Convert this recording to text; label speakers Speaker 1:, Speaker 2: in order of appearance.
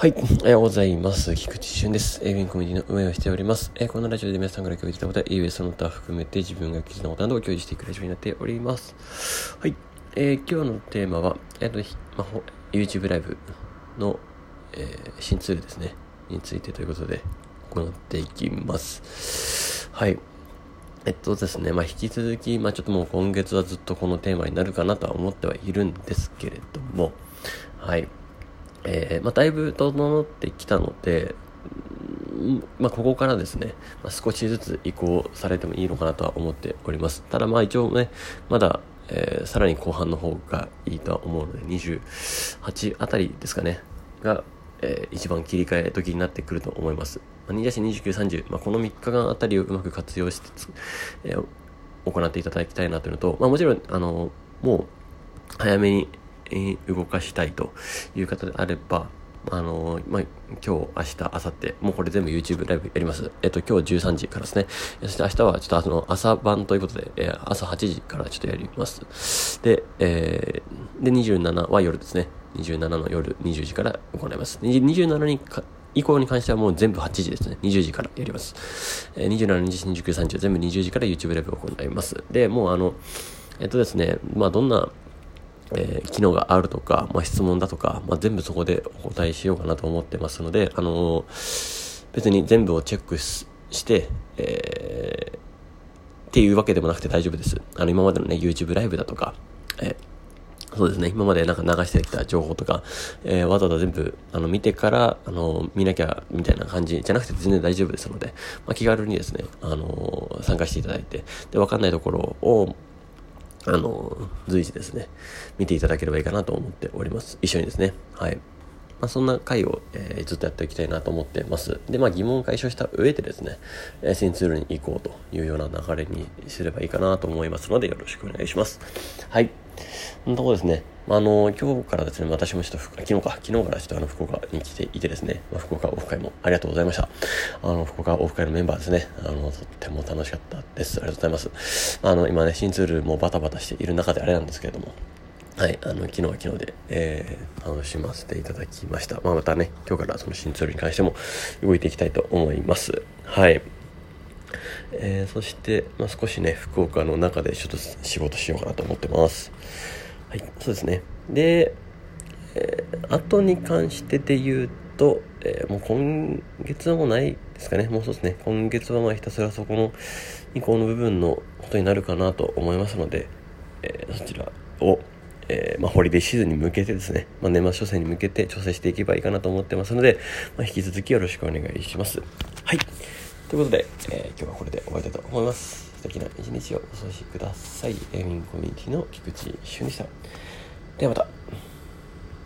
Speaker 1: はい。おはようございます。菊池俊です。エビンコミュニティの運営をしております。えー、このラジオで皆さんから共有したことや、イーその他含めて自分が記事のことなどを共有していくラジオになっております。はい。えー、今日のテーマは、えっ、と、ま YouTube ライブの、えー、新ツールですね。についてということで、行っていきます。はい。えっとですね、まあ、引き続き、まあ、ちょっともう今月はずっとこのテーマになるかなとは思ってはいるんですけれども、はい。えー、まあ、だいぶ整ってきたので、まあ、ここからですね、まあ、少しずつ移行されてもいいのかなとは思っております。ただまあ一応ね、まだ、えー、さらに後半の方がいいとは思うので、28あたりですかね、が、えー、一番切り替え時になってくると思います。まあ、28、29、30、まあ、この3日間あたりをうまく活用して、えー、行っていただきたいなというのと、まあ、もちろん、あの、もう、早めに、動かしたいという方であれば、あのまあ、今日、明日、明後日、もうこれ全部 YouTube ライブやります。えっと、今日13時からですね。そして明日はちょっとあの朝晩ということで、えー、朝8時からちょっとやります。で、えー、で、27は夜ですね。27の夜20時から行います。27にか以降に関してはもう全部8時ですね。20時からやります。えー、27、28、29、30全部20時から YouTube ライブを行います。で、もうあの、えっとですね、まあどんなえー、機能があるとか、まあ、質問だとか、まあ、全部そこでお答えしようかなと思ってますので、あのー、別に全部をチェックして、えー、っていうわけでもなくて大丈夫です。あの、今までのね、YouTube ライブだとか、えそうですね、今までなんか流してきた情報とか、えー、わざわざ全部、あの、見てから、あの、見なきゃ、みたいな感じじゃなくて全然大丈夫ですので、まあ、気軽にですね、あの参加していただいて、で、わかんないところを、あの、随時ですね、見ていただければいいかなと思っております。一緒にですね。はい。まあ、そんな回を、えー、ずっとやっていきたいなと思ってます。で、まあ疑問を解消した上でですね、えー、新ツールに行こうというような流れにすればいいかなと思いますのでよろしくお願いします。はい。そのとこですね。あの、今日からですね、私もちょっと、昨日か、昨日からちょっとあの、福岡に来ていてですね、まあ、福岡オフ会もありがとうございました。あの、福岡オフ会のメンバーですね、あの、とっても楽しかったです。ありがとうございます。あの、今ね、新ツールもバタバタしている中であれなんですけれども、はい、あの、昨日は昨日で、えー、楽しませていただきました。まあ、またね、今日からその新ツールに関しても動いていきたいと思います。はい。えー、そして、まあ、少しね、福岡の中でちょっと仕事しようかなと思ってます。はい、そうですね。で、えー、後に関してで言うと、えー、もう今月はもうないですかね。もうそうですね。今月はまあひたすらそこの移行の部分のことになるかなと思いますので、えー、そちらを、えー、まあ、ホリデーシーズンに向けてですね、まあ、年末初戦に向けて調整していけばいいかなと思ってますので、まあ、引き続きよろしくお願いします。はい。ということで、え今日はこれで終わりたいと思います。素敵な一日をお過ごしください。エミンコミュニティの菊池俊でした。ではまた。